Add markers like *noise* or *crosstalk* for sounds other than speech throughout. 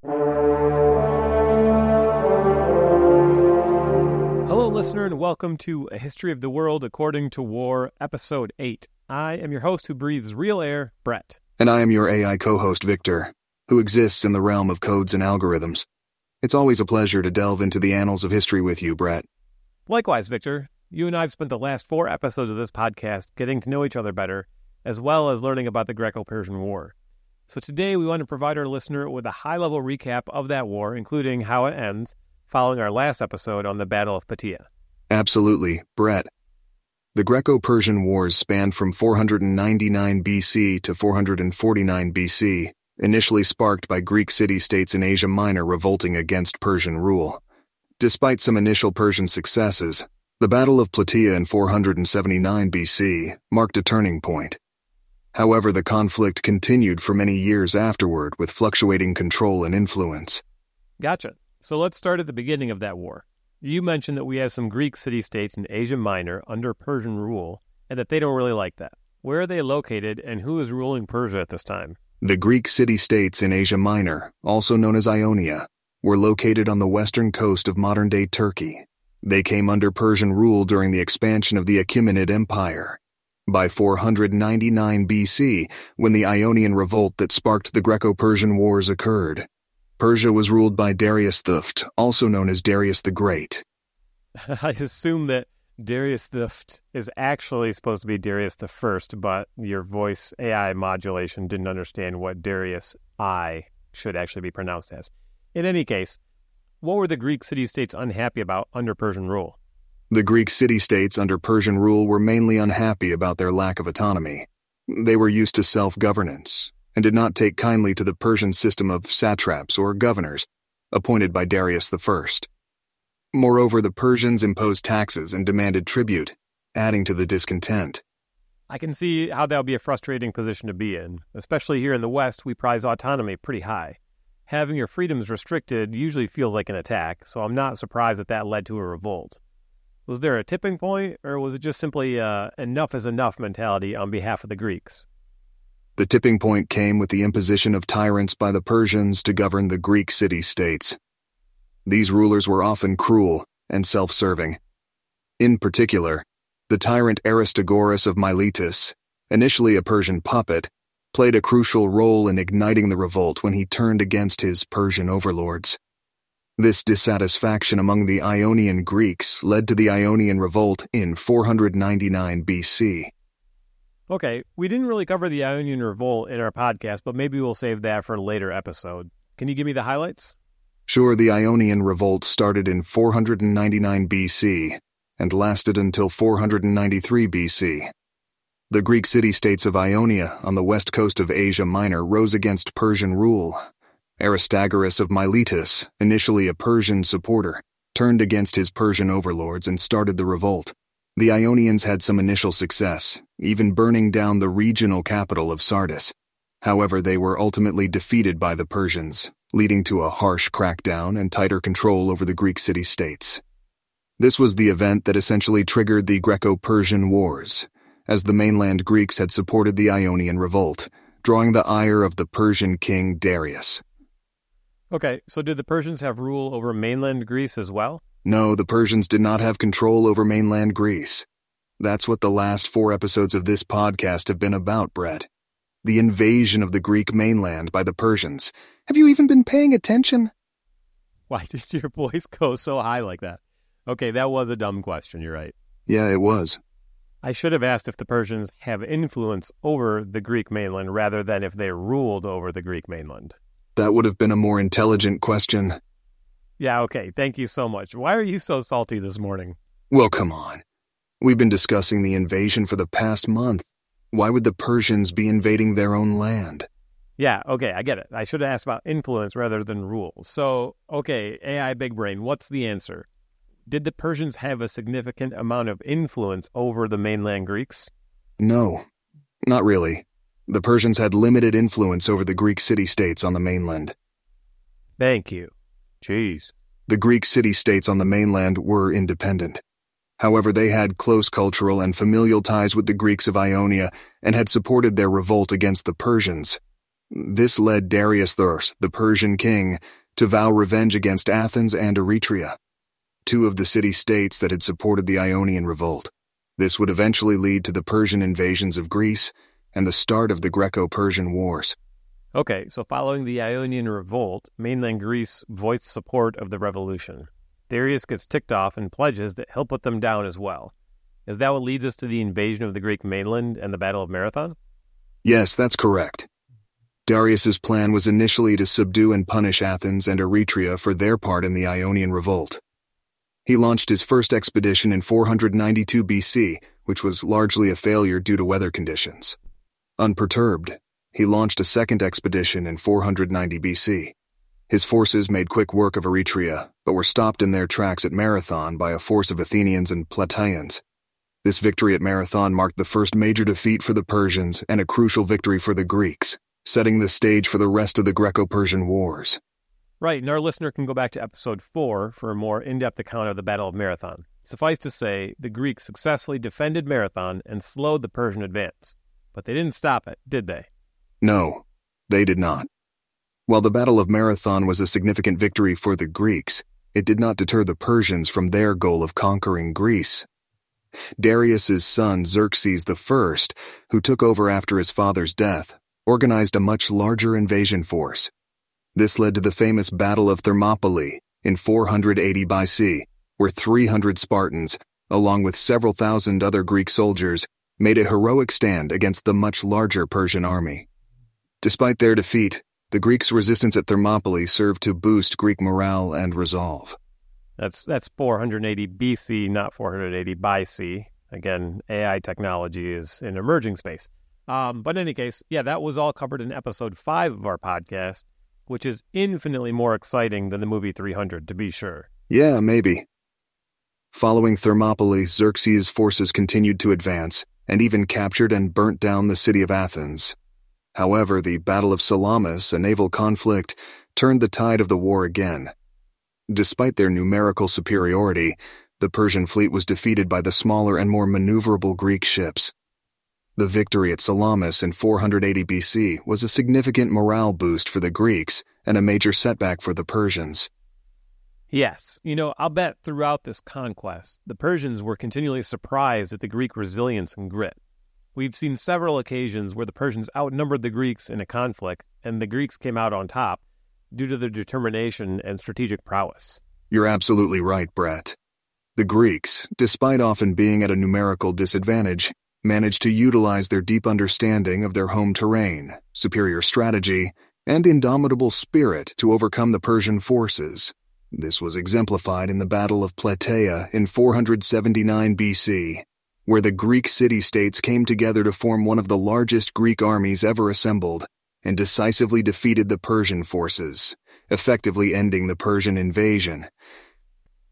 Hello, listener, and welcome to A History of the World According to War, Episode 8. I am your host who breathes real air, Brett. And I am your AI co host, Victor, who exists in the realm of codes and algorithms. It's always a pleasure to delve into the annals of history with you, Brett. Likewise, Victor. You and I have spent the last four episodes of this podcast getting to know each other better, as well as learning about the Greco Persian War. So today we want to provide our listener with a high level recap of that war, including how it ends, following our last episode on the Battle of Plataea. Absolutely, Brett. The Greco Persian Wars spanned from 499 BC to 449 BC, initially sparked by Greek city states in Asia Minor revolting against Persian rule. Despite some initial Persian successes, the Battle of Plataea in 479 BC marked a turning point. However, the conflict continued for many years afterward with fluctuating control and influence. Gotcha. So let's start at the beginning of that war. You mentioned that we have some Greek city states in Asia Minor under Persian rule, and that they don't really like that. Where are they located, and who is ruling Persia at this time? The Greek city states in Asia Minor, also known as Ionia, were located on the western coast of modern day Turkey. They came under Persian rule during the expansion of the Achaemenid Empire. By 499 BC, when the Ionian revolt that sparked the Greco Persian Wars occurred, Persia was ruled by Darius Thuft, also known as Darius the Great. *laughs* I assume that Darius Thuft is actually supposed to be Darius the First, but your voice AI modulation didn't understand what Darius I should actually be pronounced as. In any case, what were the Greek city states unhappy about under Persian rule? The Greek city states under Persian rule were mainly unhappy about their lack of autonomy. They were used to self governance and did not take kindly to the Persian system of satraps or governors appointed by Darius I. Moreover, the Persians imposed taxes and demanded tribute, adding to the discontent. I can see how that would be a frustrating position to be in. Especially here in the West, we prize autonomy pretty high having your freedoms restricted usually feels like an attack, so I'm not surprised that that led to a revolt. Was there a tipping point, or was it just simply uh, enough is enough mentality on behalf of the Greeks? The tipping point came with the imposition of tyrants by the Persians to govern the Greek city states. These rulers were often cruel and self serving. In particular, the tyrant Aristagoras of Miletus, initially a Persian puppet, played a crucial role in igniting the revolt when he turned against his Persian overlords. This dissatisfaction among the Ionian Greeks led to the Ionian Revolt in 499 BC. Okay, we didn't really cover the Ionian Revolt in our podcast, but maybe we'll save that for a later episode. Can you give me the highlights? Sure, the Ionian Revolt started in 499 BC and lasted until 493 BC. The Greek city states of Ionia on the west coast of Asia Minor rose against Persian rule. Aristagoras of Miletus, initially a Persian supporter, turned against his Persian overlords and started the revolt. The Ionians had some initial success, even burning down the regional capital of Sardis. However, they were ultimately defeated by the Persians, leading to a harsh crackdown and tighter control over the Greek city states. This was the event that essentially triggered the Greco Persian Wars, as the mainland Greeks had supported the Ionian revolt, drawing the ire of the Persian king Darius. Okay, so did the Persians have rule over mainland Greece as well? No, the Persians did not have control over mainland Greece. That's what the last four episodes of this podcast have been about, Brett. The invasion of the Greek mainland by the Persians. Have you even been paying attention? Why *laughs* did your voice go so high like that? Okay, that was a dumb question, you're right. Yeah, it was. I should have asked if the Persians have influence over the Greek mainland rather than if they ruled over the Greek mainland. That would have been a more intelligent question. Yeah, okay. Thank you so much. Why are you so salty this morning? Well, come on. We've been discussing the invasion for the past month. Why would the Persians be invading their own land? Yeah, okay, I get it. I should have asked about influence rather than rule. So, okay, AI Big Brain, what's the answer? Did the Persians have a significant amount of influence over the mainland Greeks? No, not really. The Persians had limited influence over the Greek city states on the mainland. Thank you. Jeez. The Greek city states on the mainland were independent. However, they had close cultural and familial ties with the Greeks of Ionia and had supported their revolt against the Persians. This led Darius Thurs, the Persian king, to vow revenge against Athens and Eretria, two of the city states that had supported the Ionian revolt. This would eventually lead to the Persian invasions of Greece and the start of the Greco Persian Wars. Okay, so following the Ionian revolt, mainland Greece voiced support of the revolution. Darius gets ticked off and pledges that he'll put them down as well. Is that what leads us to the invasion of the Greek mainland and the Battle of Marathon? Yes, that's correct. Darius's plan was initially to subdue and punish Athens and Eretria for their part in the Ionian revolt. He launched his first expedition in 492 BC, which was largely a failure due to weather conditions. Unperturbed, he launched a second expedition in 490 BC. His forces made quick work of Eretria, but were stopped in their tracks at Marathon by a force of Athenians and Plataeans. This victory at Marathon marked the first major defeat for the Persians and a crucial victory for the Greeks setting the stage for the rest of the Greco Persian Wars. Right, and our listener can go back to episode 4 for a more in depth account of the Battle of Marathon. Suffice to say, the Greeks successfully defended Marathon and slowed the Persian advance. But they didn't stop it, did they? No, they did not. While the Battle of Marathon was a significant victory for the Greeks, it did not deter the Persians from their goal of conquering Greece. Darius's son Xerxes I, who took over after his father's death, organized a much larger invasion force. This led to the famous Battle of Thermopylae in 480 BC, where 300 Spartans, along with several thousand other Greek soldiers, made a heroic stand against the much larger Persian army. Despite their defeat, the Greeks' resistance at Thermopylae served to boost Greek morale and resolve. That's that's 480 BC, not 480 BC. Again, AI technology is an emerging space. Um, but in any case, yeah, that was all covered in episode five of our podcast, which is infinitely more exciting than the movie 300, to be sure. Yeah, maybe. Following Thermopylae, Xerxes' forces continued to advance and even captured and burnt down the city of Athens. However, the Battle of Salamis, a naval conflict, turned the tide of the war again. Despite their numerical superiority, the Persian fleet was defeated by the smaller and more maneuverable Greek ships. The victory at Salamis in 480 BC was a significant morale boost for the Greeks and a major setback for the Persians. Yes, you know, I'll bet throughout this conquest, the Persians were continually surprised at the Greek resilience and grit. We've seen several occasions where the Persians outnumbered the Greeks in a conflict, and the Greeks came out on top due to their determination and strategic prowess. You're absolutely right, Brett. The Greeks, despite often being at a numerical disadvantage, managed to utilize their deep understanding of their home terrain, superior strategy, and indomitable spirit to overcome the Persian forces. This was exemplified in the Battle of Plataea in 479 BC, where the Greek city states came together to form one of the largest Greek armies ever assembled and decisively defeated the Persian forces, effectively ending the Persian invasion.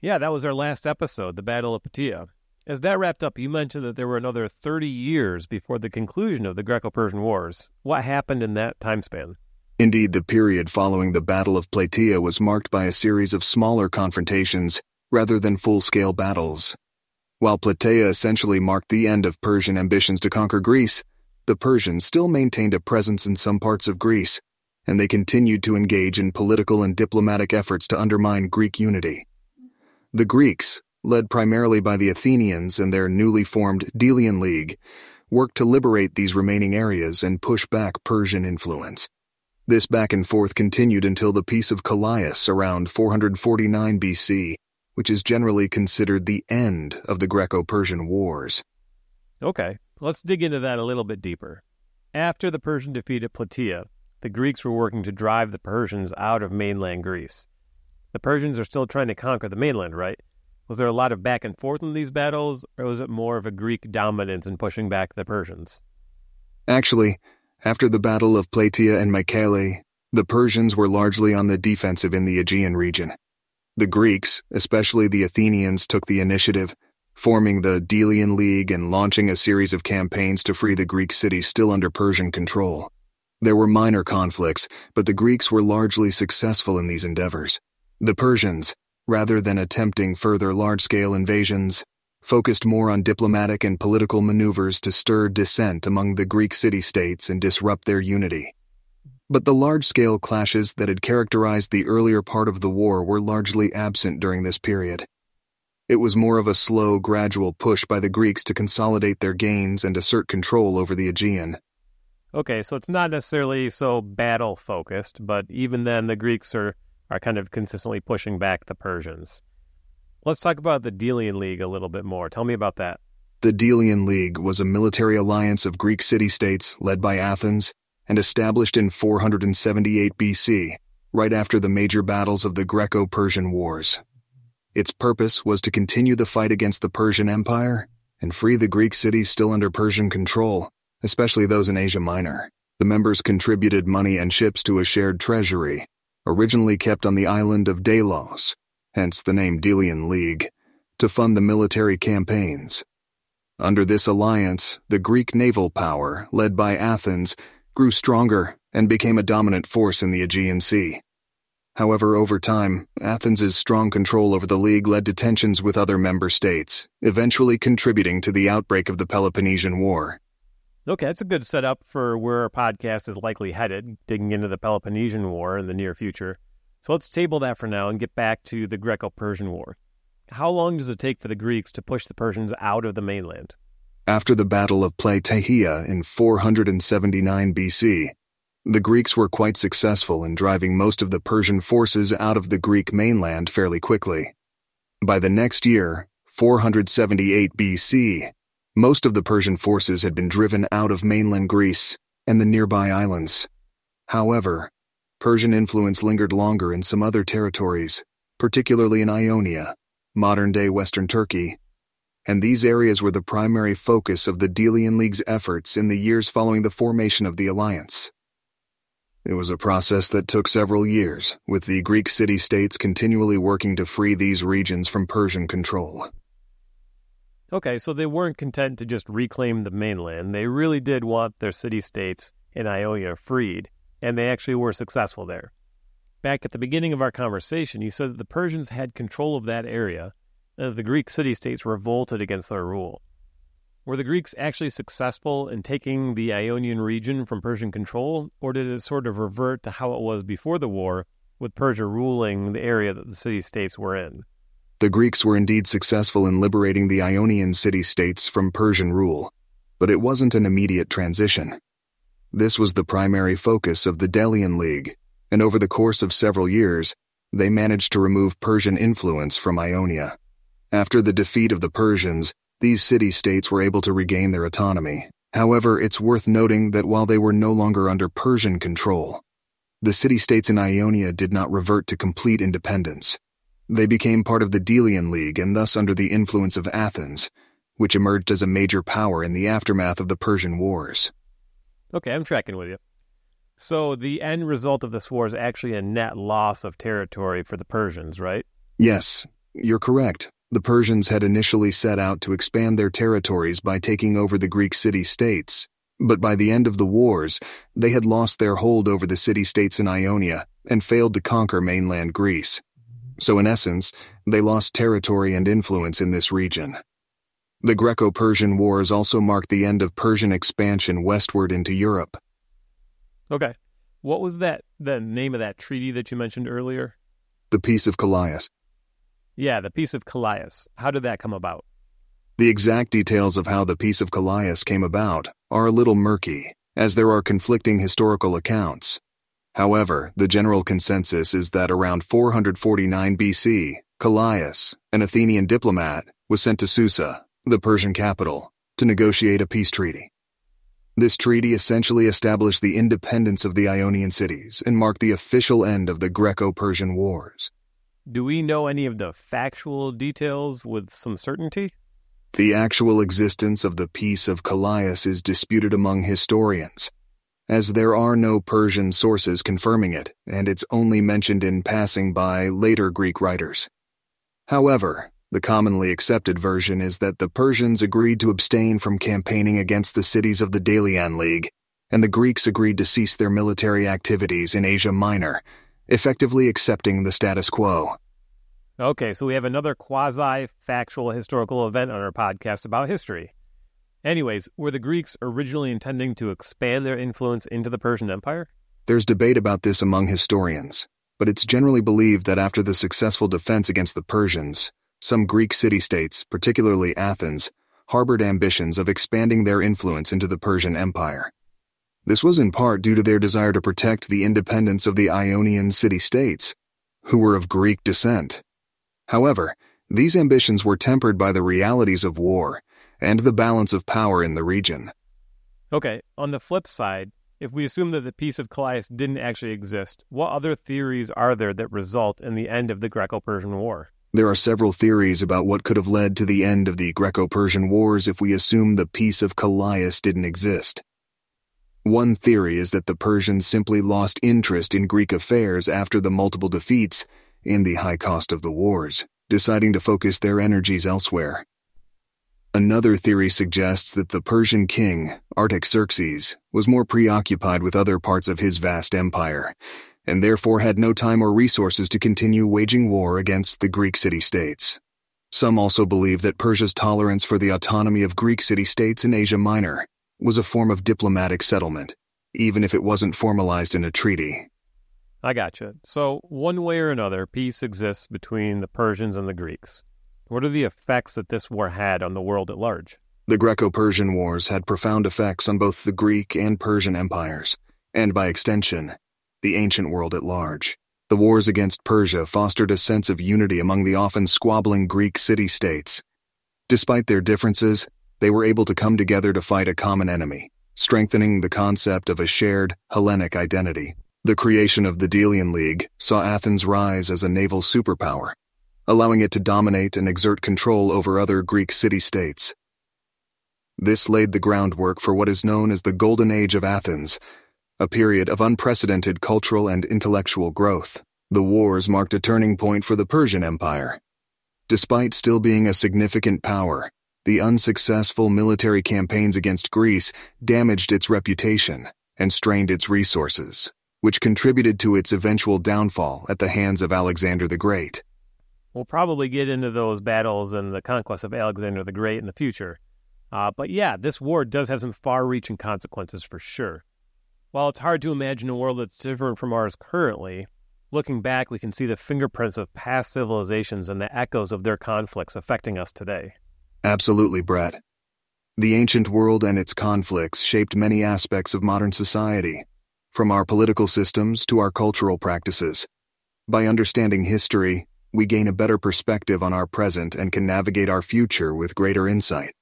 Yeah, that was our last episode, the Battle of Plataea. As that wrapped up, you mentioned that there were another 30 years before the conclusion of the Greco Persian Wars. What happened in that time span? Indeed, the period following the Battle of Plataea was marked by a series of smaller confrontations rather than full scale battles. While Plataea essentially marked the end of Persian ambitions to conquer Greece, the Persians still maintained a presence in some parts of Greece, and they continued to engage in political and diplomatic efforts to undermine Greek unity. The Greeks, led primarily by the Athenians and their newly formed Delian League, worked to liberate these remaining areas and push back Persian influence. This back and forth continued until the Peace of Callias around 449 BC, which is generally considered the end of the Greco Persian Wars. Okay, let's dig into that a little bit deeper. After the Persian defeat at Plataea, the Greeks were working to drive the Persians out of mainland Greece. The Persians are still trying to conquer the mainland, right? Was there a lot of back and forth in these battles, or was it more of a Greek dominance in pushing back the Persians? Actually, after the Battle of Plataea and Mycale, the Persians were largely on the defensive in the Aegean region. The Greeks, especially the Athenians, took the initiative, forming the Delian League and launching a series of campaigns to free the Greek cities still under Persian control. There were minor conflicts, but the Greeks were largely successful in these endeavors. The Persians, rather than attempting further large scale invasions, focused more on diplomatic and political maneuvers to stir dissent among the Greek city states and disrupt their unity. But the large scale clashes that had characterized the earlier part of the war were largely absent during this period. It was more of a slow, gradual push by the Greeks to consolidate their gains and assert control over the Aegean. Okay, so it's not necessarily so battle focused, but even then, the Greeks are, are kind of consistently pushing back the Persians. Let's talk about the Delian League a little bit more. Tell me about that. The Delian League was a military alliance of Greek city states led by Athens and established in 478 BC, right after the major battles of the Greco Persian Wars. Its purpose was to continue the fight against the Persian Empire and free the Greek cities still under Persian control, especially those in Asia Minor. The members contributed money and ships to a shared treasury, originally kept on the island of Delos, hence the name Delian League, to fund the military campaigns. Under this alliance, the Greek naval power, led by Athens, grew stronger and became a dominant force in the Aegean Sea. However, over time, Athens' strong control over the league led to tensions with other member states, eventually contributing to the outbreak of the Peloponnesian War. Okay, that's a good setup for where our podcast is likely headed, digging into the Peloponnesian War in the near future. So let's table that for now and get back to the Greco Persian War. How long does it take for the Greeks to push the Persians out of the mainland? After the Battle of Plataea in 479 BC, the Greeks were quite successful in driving most of the Persian forces out of the Greek mainland fairly quickly. By the next year, 478 BC, most of the Persian forces had been driven out of mainland Greece and the nearby islands. However, Persian influence lingered longer in some other territories, particularly in Ionia, modern day Western Turkey, and these areas were the primary focus of the Delian League's efforts in the years following the formation of the alliance. It was a process that took several years, with the Greek city states continually working to free these regions from Persian control. Okay, so they weren't content to just reclaim the mainland. They really did want their city states in Ionia freed and they actually were successful there. Back at the beginning of our conversation, you said that the Persians had control of that area, and that the Greek city states revolted against their rule. Were the Greeks actually successful in taking the Ionian region from Persian control, or did it sort of revert to how it was before the war, with Persia ruling the area that the city states were in? The Greeks were indeed successful in liberating the Ionian city states from Persian rule, but it wasn't an immediate transition. This was the primary focus of the Delian League, and over the course of several years, they managed to remove Persian influence from Ionia. After the defeat of the Persians, these city states were able to regain their autonomy. However, it's worth noting that while they were no longer under Persian control, the city states in Ionia did not revert to complete independence. They became part of the Delian League and thus under the influence of Athens, which emerged as a major power in the aftermath of the Persian Wars. Okay, I'm tracking with you. So the end result of this war is actually a net loss of territory for the Persians, right? Yes, you're correct. The Persians had initially set out to expand their territories by taking over the Greek city states, but by the end of the wars, they had lost their hold over the city states in Ionia and failed to conquer mainland Greece. So, in essence, they lost territory and influence in this region. The Greco Persian Wars also marked the end of Persian expansion westward into Europe. Okay. What was that the name of that treaty that you mentioned earlier? The Peace of Callias. Yeah, the Peace of Callias. How did that come about? The exact details of how the Peace of Callias came about are a little murky, as there are conflicting historical accounts. However, the general consensus is that around 449 BC, Callias, an Athenian diplomat, was sent to Susa, the Persian capital, to negotiate a peace treaty. This treaty essentially established the independence of the Ionian cities and marked the official end of the Greco Persian Wars. Do we know any of the factual details with some certainty? The actual existence of the Peace of Callias is disputed among historians, as there are no Persian sources confirming it, and it's only mentioned in passing by later Greek writers. However, the commonly accepted version is that the Persians agreed to abstain from campaigning against the cities of the Delian League, and the Greeks agreed to cease their military activities in Asia Minor, effectively accepting the status quo. Okay, so we have another quasi factual historical event on our podcast about history. Anyways, were the Greeks originally intending to expand their influence into the Persian Empire? There's debate about this among historians, but it's generally believed that after the successful defense against the Persians, some Greek city states, particularly Athens, harbored ambitions of expanding their influence into the Persian Empire. This was in part due to their desire to protect the independence of the Ionian city states, who were of Greek descent. However, these ambitions were tempered by the realities of war and the balance of power in the region. Okay, on the flip side, if we assume that the Peace of Callias didn't actually exist, what other theories are there that result in the end of the Greco Persian War? There are several theories about what could have led to the end of the Greco Persian Wars if we assume the Peace of Callias didn't exist. One theory is that the Persians simply lost interest in Greek affairs after the multiple defeats in the high cost of the wars, deciding to focus their energies elsewhere. Another theory suggests that the Persian king, Artaxerxes, was more preoccupied with other parts of his vast empire, and therefore had no time or resources to continue waging war against the Greek city states. Some also believe that Persia's tolerance for the autonomy of Greek city states in Asia Minor was a form of diplomatic settlement, even if it wasn't formalized in a treaty. I gotcha. So, one way or another, peace exists between the Persians and the Greeks. What are the effects that this war had on the world at large? The Greco Persian Wars had profound effects on both the Greek and Persian empires, and by extension, the ancient world at large. The wars against Persia fostered a sense of unity among the often squabbling Greek city states. Despite their differences, they were able to come together to fight a common enemy, strengthening the concept of a shared Hellenic identity. The creation of the Delian League saw Athens rise as a naval superpower, allowing it to dominate and exert control over other Greek city states. This laid the groundwork for what is known as the Golden Age of Athens, a period of unprecedented cultural and intellectual growth. The wars marked a turning point for the Persian Empire. Despite still being a significant power, the unsuccessful military campaigns against Greece damaged its reputation and strained its resources, which contributed to its eventual downfall at the hands of Alexander the Great. We'll probably get into those battles and the conquest of Alexander the Great in the future. Uh, but yeah, this war does have some far reaching consequences for sure. While it's hard to imagine a world that's different from ours currently, looking back, we can see the fingerprints of past civilizations and the echoes of their conflicts affecting us today. Absolutely, Brett. The ancient world and its conflicts shaped many aspects of modern society, from our political systems to our cultural practices. By understanding history, we gain a better perspective on our present and can navigate our future with greater insight.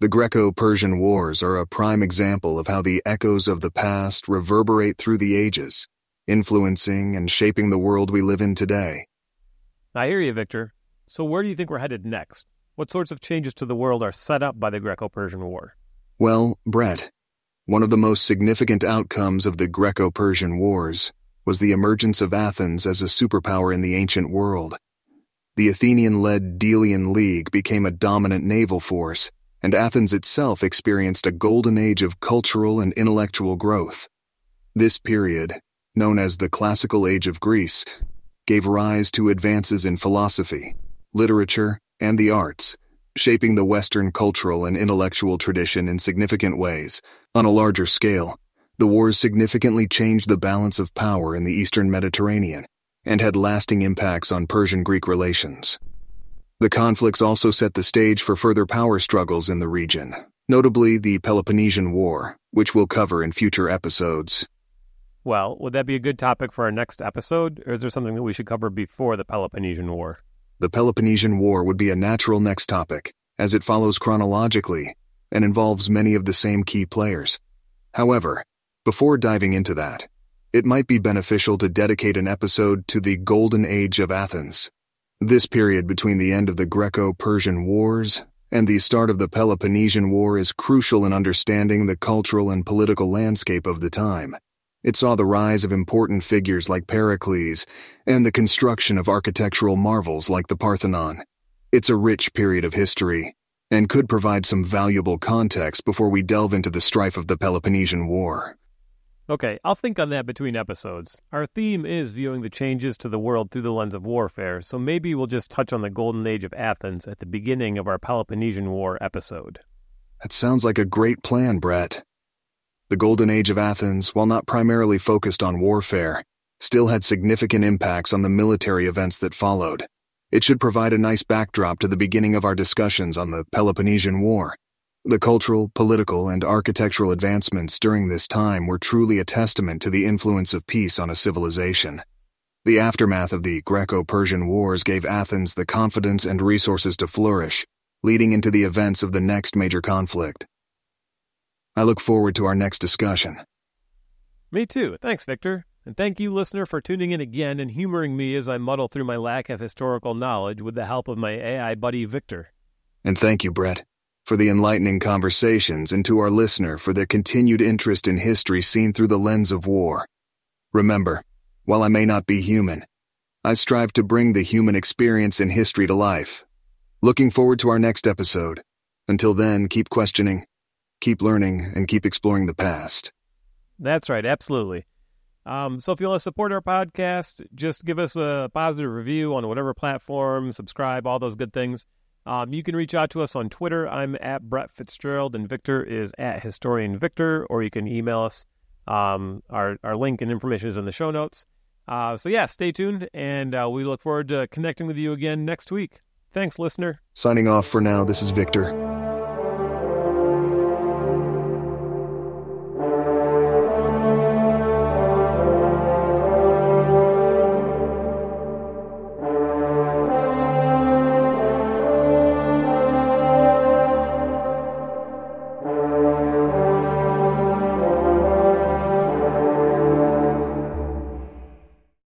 The Greco Persian Wars are a prime example of how the echoes of the past reverberate through the ages, influencing and shaping the world we live in today. I hear you, Victor. So, where do you think we're headed next? What sorts of changes to the world are set up by the Greco Persian War? Well, Brett, one of the most significant outcomes of the Greco Persian Wars was the emergence of Athens as a superpower in the ancient world. The Athenian led Delian League became a dominant naval force, and Athens itself experienced a golden age of cultural and intellectual growth. This period, known as the Classical Age of Greece, gave rise to advances in philosophy, literature, and the arts, shaping the Western cultural and intellectual tradition in significant ways. On a larger scale, the wars significantly changed the balance of power in the eastern Mediterranean and had lasting impacts on Persian Greek relations. The conflicts also set the stage for further power struggles in the region, notably the Peloponnesian War, which we'll cover in future episodes. Well, would that be a good topic for our next episode, or is there something that we should cover before the Peloponnesian War? The Peloponnesian War would be a natural next topic, as it follows chronologically and involves many of the same key players. However, before diving into that, it might be beneficial to dedicate an episode to the Golden Age of Athens. This period between the end of the Greco Persian Wars and the start of the Peloponnesian War is crucial in understanding the cultural and political landscape of the time. It saw the rise of important figures like Pericles and the construction of architectural marvels like the Parthenon. It's a rich period of history and could provide some valuable context before we delve into the strife of the Peloponnesian War. Okay, I'll think on that between episodes. Our theme is viewing the changes to the world through the lens of warfare, so maybe we'll just touch on the golden age of Athens at the beginning of our Peloponnesian War episode. That sounds like a great plan, Brett. The Golden Age of Athens, while not primarily focused on warfare, still had significant impacts on the military events that followed. It should provide a nice backdrop to the beginning of our discussions on the Peloponnesian War. The cultural, political, and architectural advancements during this time were truly a testament to the influence of peace on a civilization. The aftermath of the Greco Persian Wars gave Athens the confidence and resources to flourish, leading into the events of the next major conflict. I look forward to our next discussion. Me too. Thanks, Victor. And thank you, listener, for tuning in again and humoring me as I muddle through my lack of historical knowledge with the help of my AI buddy, Victor. And thank you, Brett, for the enlightening conversations and to our listener for their continued interest in history seen through the lens of war. Remember, while I may not be human, I strive to bring the human experience in history to life. Looking forward to our next episode. Until then, keep questioning, keep learning, and keep exploring the past. That's right, absolutely. Um, so if you want to support our podcast, just give us a positive review on whatever platform, subscribe, all those good things. Um, you can reach out to us on Twitter. I'm at Brett Fitzgerald, and Victor is at Historian Victor, or you can email us. Um, our, our link and information is in the show notes. Uh, so, yeah, stay tuned, and uh, we look forward to connecting with you again next week. Thanks, listener. Signing off for now, this is Victor.